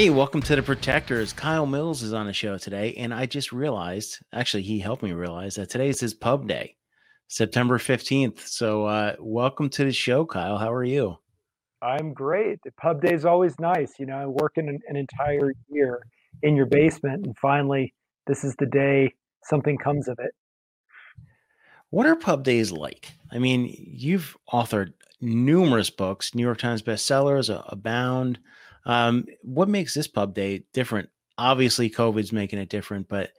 Hey, welcome to the Protectors. Kyle Mills is on the show today, and I just realized, actually, he helped me realize that today is his pub day, September 15th. So, uh, welcome to the show, Kyle. How are you? I'm great. The pub day is always nice. You know, working an, an entire year in your basement, and finally, this is the day something comes of it. What are pub days like? I mean, you've authored numerous books, New York Times bestsellers, Abound. Um, what makes this pub day different? Obviously, COVID's making it different, but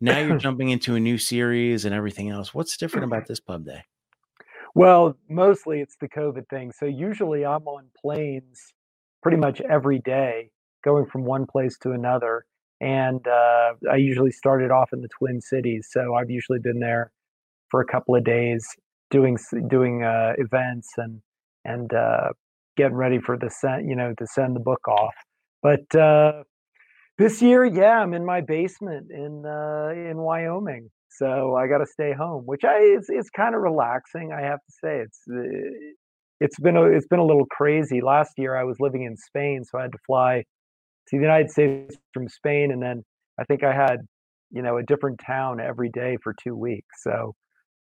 now you're jumping into a new series and everything else. What's different about this pub day? Well, mostly it's the COVID thing. So usually I'm on planes pretty much every day, going from one place to another. And uh, I usually started off in the Twin Cities, so I've usually been there for a couple of days doing doing uh, events and and uh, getting ready for the send, you know, to send the book off. But uh, this year, yeah, I'm in my basement in uh, in Wyoming, so I got to stay home, which I it's, it's kind of relaxing. I have to say, it's uh, it's been a it's been a little crazy. Last year, I was living in Spain, so I had to fly to the United States from Spain, and then I think I had you know a different town every day for two weeks. So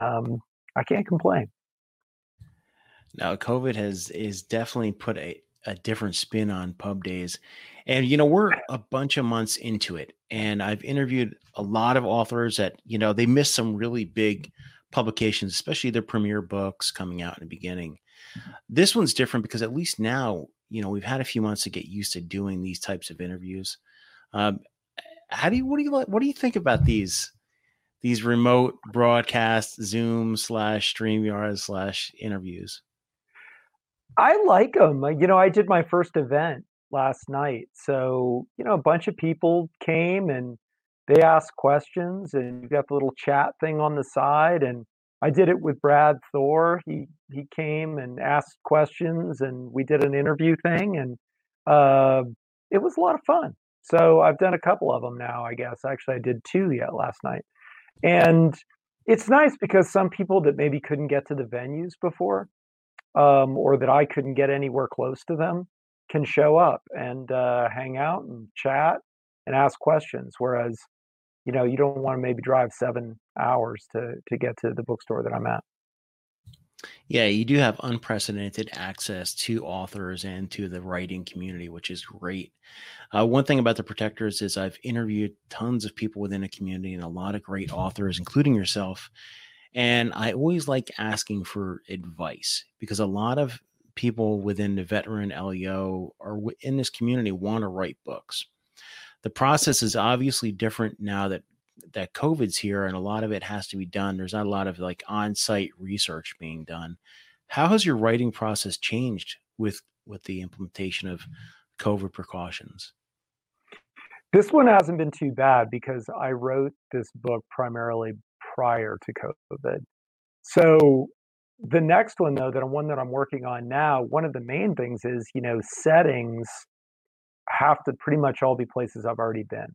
um, I can't complain. Now, COVID has is definitely put a, a different spin on pub days. And you know, we're a bunch of months into it. And I've interviewed a lot of authors that, you know, they missed some really big publications, especially their premiere books coming out in the beginning. This one's different because at least now, you know, we've had a few months to get used to doing these types of interviews. Um, how do you what do you like what do you think about these these remote broadcast Zoom slash StreamYard slash interviews? I like them. You know, I did my first event last night. So, you know, a bunch of people came and they asked questions and you got the little chat thing on the side and I did it with Brad Thor. He he came and asked questions and we did an interview thing and uh, it was a lot of fun. So I've done a couple of them now, I guess. Actually, I did two yet last night. And it's nice because some people that maybe couldn't get to the venues before um, or that I couldn't get anywhere close to them can show up and uh, hang out and chat and ask questions. Whereas, you know, you don't want to maybe drive seven hours to to get to the bookstore that I'm at. Yeah, you do have unprecedented access to authors and to the writing community, which is great. Uh, one thing about the protectors is I've interviewed tons of people within a community and a lot of great authors, including yourself. And I always like asking for advice because a lot of people within the veteran LEO or in this community want to write books. The process is obviously different now that that COVID's here and a lot of it has to be done. There's not a lot of like on-site research being done. How has your writing process changed with with the implementation of COVID precautions? This one hasn't been too bad because I wrote this book primarily prior to COVID. So the next one though, that I'm one that I'm working on now, one of the main things is, you know, settings have to pretty much all be places I've already been.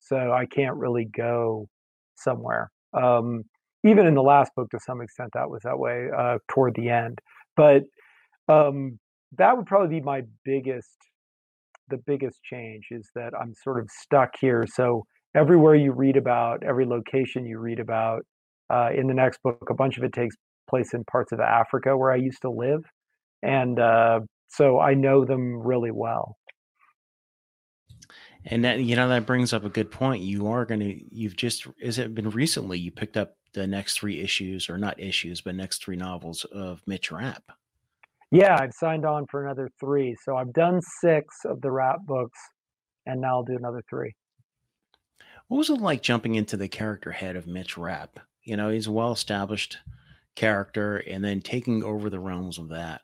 So I can't really go somewhere. Um, even in the last book, to some extent, that was that way uh, toward the end. But um, that would probably be my biggest, the biggest change is that I'm sort of stuck here. So everywhere you read about, every location you read about uh, in the next book, a bunch of it takes place in parts of Africa where I used to live. And uh, so I know them really well. And that, you know, that brings up a good point. You are going to, you've just, is it been recently you picked up the next three issues, or not issues, but next three novels of Mitch Rapp? Yeah, I've signed on for another three. So I've done six of the Rapp books, and now I'll do another three. What was it like jumping into the character head of Mitch Rapp? You know, he's a well established character and then taking over the realms of that.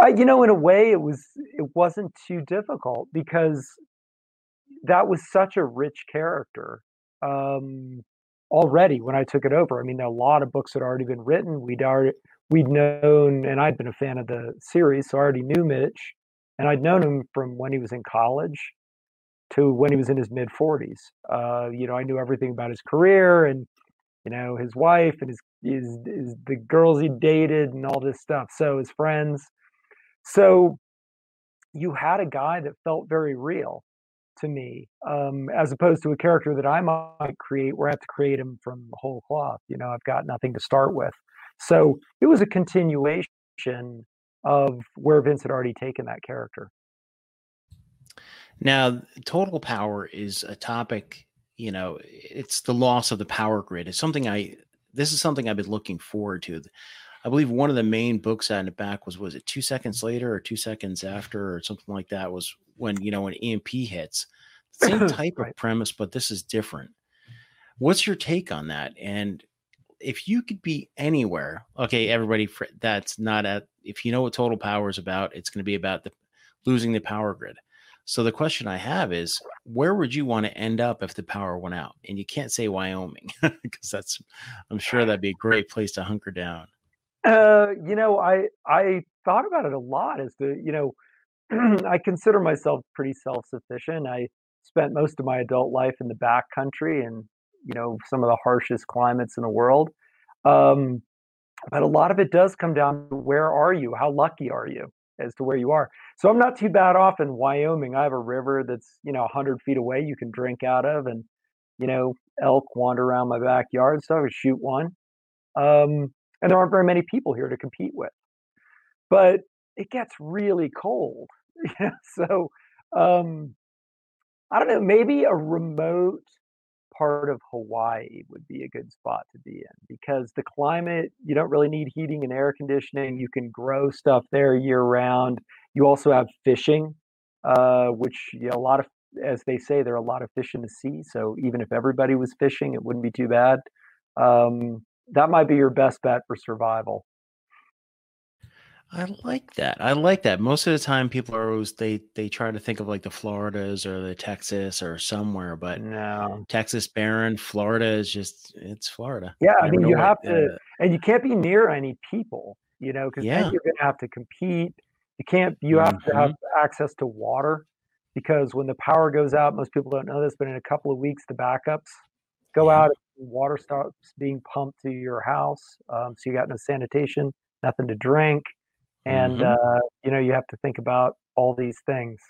Uh, you know, in a way, it was it wasn't too difficult because that was such a rich character um, already when I took it over. I mean, a lot of books had already been written. We'd already we'd known, and I'd been a fan of the series, so I already knew Mitch, and I'd known him from when he was in college to when he was in his mid 40s. Uh, you know, I knew everything about his career and you know his wife and his, his, his the girls he dated and all this stuff. So his friends. So you had a guy that felt very real to me, um, as opposed to a character that I might create where I have to create him from the whole cloth. You know, I've got nothing to start with. So it was a continuation of where Vince had already taken that character. Now, total power is a topic, you know, it's the loss of the power grid. It's something I, this is something I've been looking forward to. I believe one of the main books out in the back was, was it two seconds later or two seconds after or something like that was when, you know, when EMP hits. Same type right. of premise, but this is different. What's your take on that? And if you could be anywhere, okay, everybody, that's not at, if you know what total power is about, it's going to be about the losing the power grid. So the question I have is, where would you want to end up if the power went out? And you can't say Wyoming because that's, I'm sure that'd be a great place to hunker down. Uh, you know, I I thought about it a lot. As to you know, I consider myself pretty self sufficient. I spent most of my adult life in the back country and you know some of the harshest climates in the world. Um, but a lot of it does come down to where are you? How lucky are you as to where you are? So I'm not too bad off in Wyoming. I have a river that's you know 100 feet away you can drink out of, and you know elk wander around my backyard, so I could shoot one. Um, and there aren't very many people here to compete with. But it gets really cold, so um, I don't know. Maybe a remote part of Hawaii would be a good spot to be in because the climate, you don't really need heating and air conditioning. You can grow stuff there year round. You also have fishing, uh, which you know, a lot of, as they say, there are a lot of fish in the sea. So even if everybody was fishing, it wouldn't be too bad. Um, that might be your best bet for survival. I like that. I like that. Most of the time, people are always they they try to think of like the Floridas or the Texas or somewhere, but no, Texas barren. Florida is just it's Florida. Yeah, I mean you have to, uh, and you can't be near any people, you know, because yeah. you're going to have to compete. You can't. You have mm-hmm. to have mm-hmm. access to water because when the power goes out, most people don't know this, but in a couple of weeks, the backups go yeah. out. Water stops being pumped to your house, um, so you got no sanitation, nothing to drink and mm-hmm. uh, you know you have to think about all these things.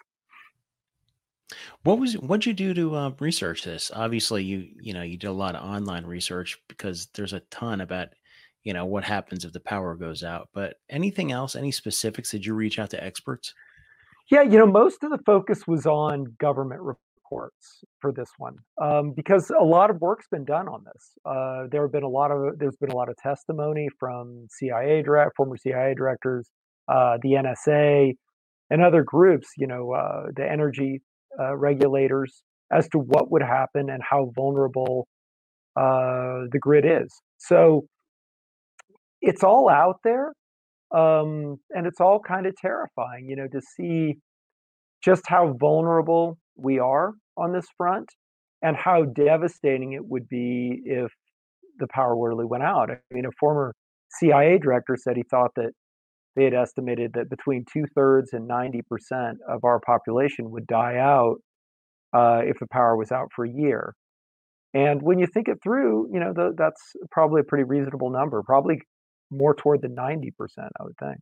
What was what'd you do to uh, research this? Obviously you you know you did a lot of online research because there's a ton about you know what happens if the power goes out but anything else any specifics did you reach out to experts? Yeah you know most of the focus was on government reports for this one um, because a lot of work's been done on this. Uh, there have been a lot of there's been a lot of testimony from cia direct former cia directors uh, the NSA, and other groups, you know, uh, the energy uh, regulators, as to what would happen and how vulnerable uh, the grid is. So it's all out there, um, and it's all kind of terrifying, you know, to see just how vulnerable we are on this front and how devastating it would be if the power really went out. I mean, a former CIA director said he thought that they had estimated that between two thirds and 90% of our population would die out uh, if the power was out for a year. And when you think it through, you know, the, that's probably a pretty reasonable number, probably more toward the 90%, I would think.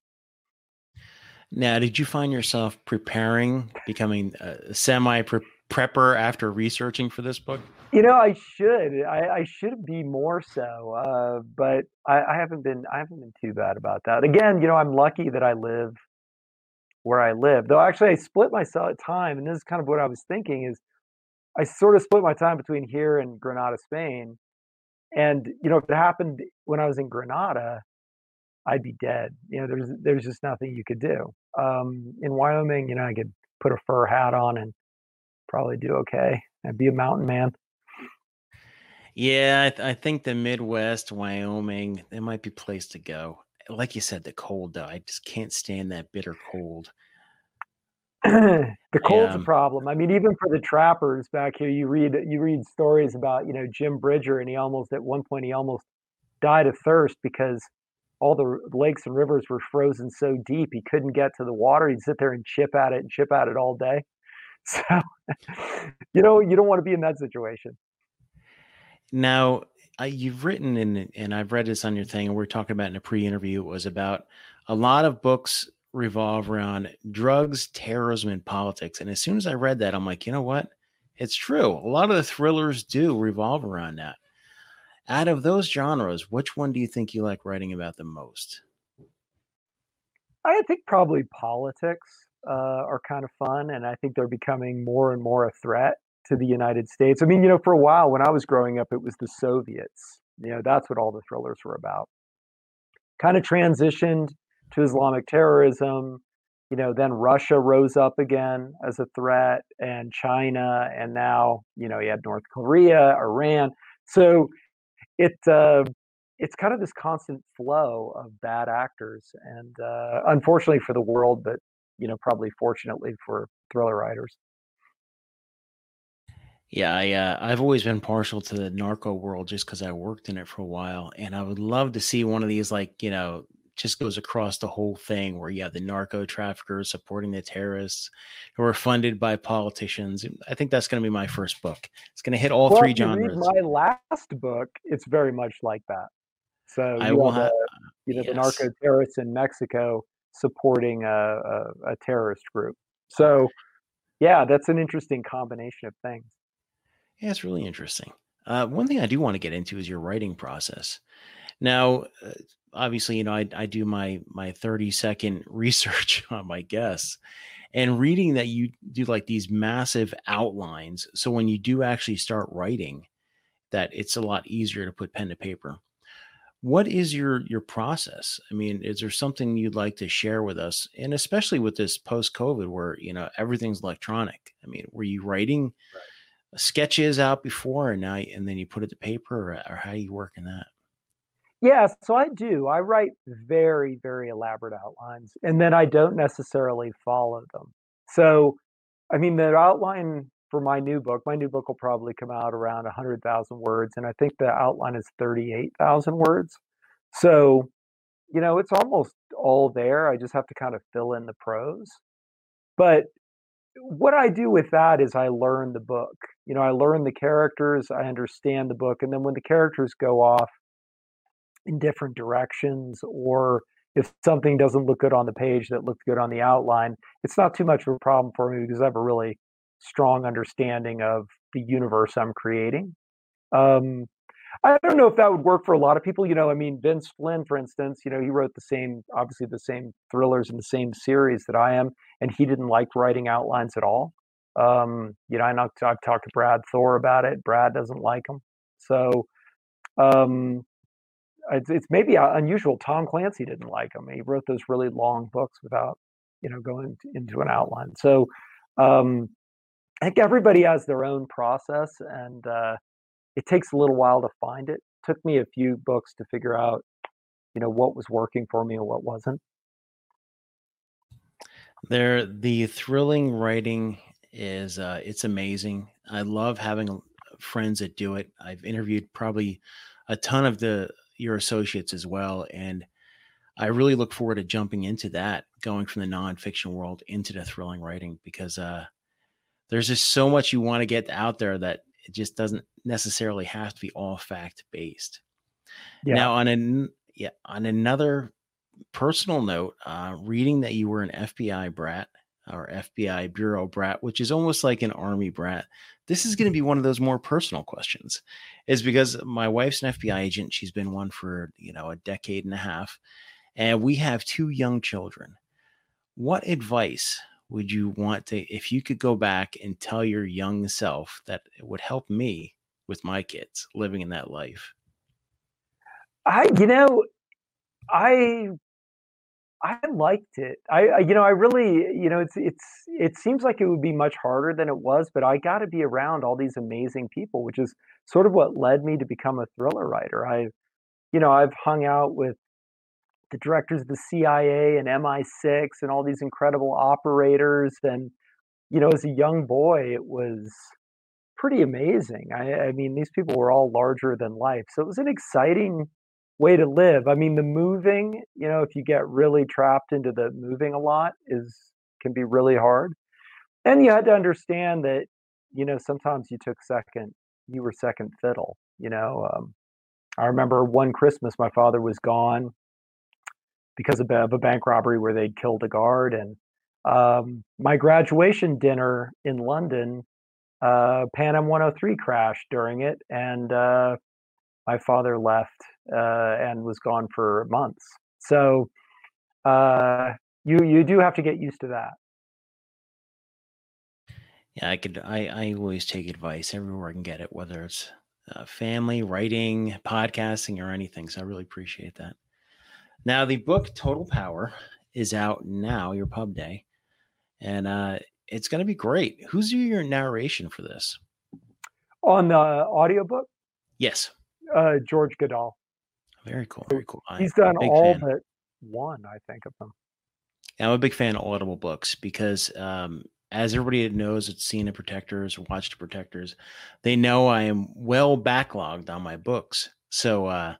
Now, did you find yourself preparing, becoming a semi prepper after researching for this book? You know, I should. I, I should be more so, uh, but I, I haven't been. I haven't been too bad about that. Again, you know, I'm lucky that I live where I live. Though actually, I split my time, and this is kind of what I was thinking: is I sort of split my time between here and Granada, Spain. And you know, if it happened when I was in Granada, I'd be dead. You know, there's there's just nothing you could do. Um, in Wyoming, you know, I could put a fur hat on and probably do okay. I'd be a mountain man. Yeah, I, th- I think the Midwest, Wyoming, it might be a place to go. Like you said, the cold though, I just can't stand that bitter cold. the cold's yeah. a problem. I mean, even for the trappers back here, you read you read stories about you know Jim Bridger, and he almost at one point he almost died of thirst because all the lakes and rivers were frozen so deep he couldn't get to the water. He'd sit there and chip at it and chip at it all day. So, you know, you don't want to be in that situation. Now, I, you've written in, and I've read this on your thing, and we're talking about in a pre-interview. It was about a lot of books revolve around drugs, terrorism, and politics. And as soon as I read that, I'm like, you know what? It's true. A lot of the thrillers do revolve around that. Out of those genres, which one do you think you like writing about the most? I think probably politics uh, are kind of fun, and I think they're becoming more and more a threat to the United States. I mean, you know, for a while when I was growing up, it was the Soviets. You know, that's what all the thrillers were about. Kind of transitioned to Islamic terrorism. You know, then Russia rose up again as a threat, and China, and now you know you had North Korea, Iran. So it uh, it's kind of this constant flow of bad actors, and uh, unfortunately for the world, but you know probably fortunately for thriller writers. Yeah, I uh, I've always been partial to the narco world just because I worked in it for a while, and I would love to see one of these like you know just goes across the whole thing where you have the narco traffickers supporting the terrorists who are funded by politicians. I think that's going to be my first book. It's going to hit all well, three genres. my last book, it's very much like that. So I will have, a, you know, yes. the narco terrorists in Mexico supporting a, a, a terrorist group. So, yeah, that's an interesting combination of things. Yeah, it's really interesting. Uh, one thing I do want to get into is your writing process. Now, uh, obviously, you know, I, I do my my 30 second research on my guests and reading that you do like these massive outlines. So when you do actually start writing, that it's a lot easier to put pen to paper. What is your your process? I mean, is there something you'd like to share with us? And especially with this post COVID where, you know, everything's electronic. I mean, were you writing right. sketches out before and now and then you put it to paper or, or how are you working that? Yeah, so I do. I write very, very elaborate outlines, and then I don't necessarily follow them. So, I mean, the outline for my new book, my new book will probably come out around 100,000 words, and I think the outline is 38,000 words. So, you know, it's almost all there. I just have to kind of fill in the prose. But what I do with that is I learn the book. You know, I learn the characters, I understand the book, and then when the characters go off, in different directions or if something doesn't look good on the page that looked good on the outline, it's not too much of a problem for me because I have a really strong understanding of the universe I'm creating. Um, I don't know if that would work for a lot of people. You know, I mean, Vince Flynn, for instance, you know, he wrote the same, obviously the same thrillers in the same series that I am, and he didn't like writing outlines at all. Um, you know, I know I've talked to Brad Thor about it. Brad doesn't like them. So, um, it's, it's maybe unusual. Tom Clancy didn't like them. He wrote those really long books without, you know, going into an outline. So um, I think everybody has their own process, and uh, it takes a little while to find it. it. Took me a few books to figure out, you know, what was working for me and what wasn't. There, the thrilling writing is uh, it's amazing. I love having friends that do it. I've interviewed probably a ton of the your associates as well. And I really look forward to jumping into that, going from the nonfiction world into the thrilling writing because uh, there's just so much you want to get out there that it just doesn't necessarily have to be all fact based. Yeah. Now, on an yeah, on another personal note, uh, reading that you were an FBI brat or FBI bureau brat, which is almost like an army brat. This is going to be one of those more personal questions, is because my wife's an FBI agent. She's been one for, you know, a decade and a half. And we have two young children. What advice would you want to, if you could go back and tell your young self that it would help me with my kids living in that life? I, you know, I I liked it. I, I, you know, I really, you know, it's it's it seems like it would be much harder than it was, but I got to be around all these amazing people, which is sort of what led me to become a thriller writer. I, you know, I've hung out with the directors of the CIA and MI6 and all these incredible operators, and you know, as a young boy, it was pretty amazing. I, I mean, these people were all larger than life, so it was an exciting way to live. I mean, the moving, you know, if you get really trapped into the moving a lot is can be really hard. And you had to understand that, you know, sometimes you took second, you were second fiddle, you know. Um, I remember one Christmas my father was gone because of, of a bank robbery where they'd killed a guard. And um, my graduation dinner in London, uh, Pan Am 103 crashed during it, and uh, my father left uh, and was gone for months. So uh, you you do have to get used to that. Yeah, I could. I I always take advice everywhere I can get it, whether it's uh, family, writing, podcasting, or anything. So I really appreciate that. Now, the book Total Power is out now, your pub day, and uh, it's going to be great. Who's your narration for this? On the audiobook? Yes. Uh, George Guidall. Very cool. Very cool. He's done all fan. but one, I think, of them. I'm a big fan of Audible books because um, as everybody knows it's seen the protectors or watched the protectors they know i am well backlogged on my books so uh,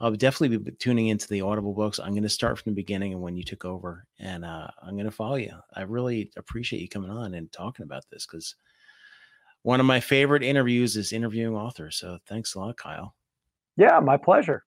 i'll definitely be tuning into the audible books. I'm going to start from the beginning and when you took over and uh, i'm going to follow you. I really appreciate you coming on and talking about this because one of my favorite interviews is interviewing authors so thanks a lot kyle. Yeah my pleasure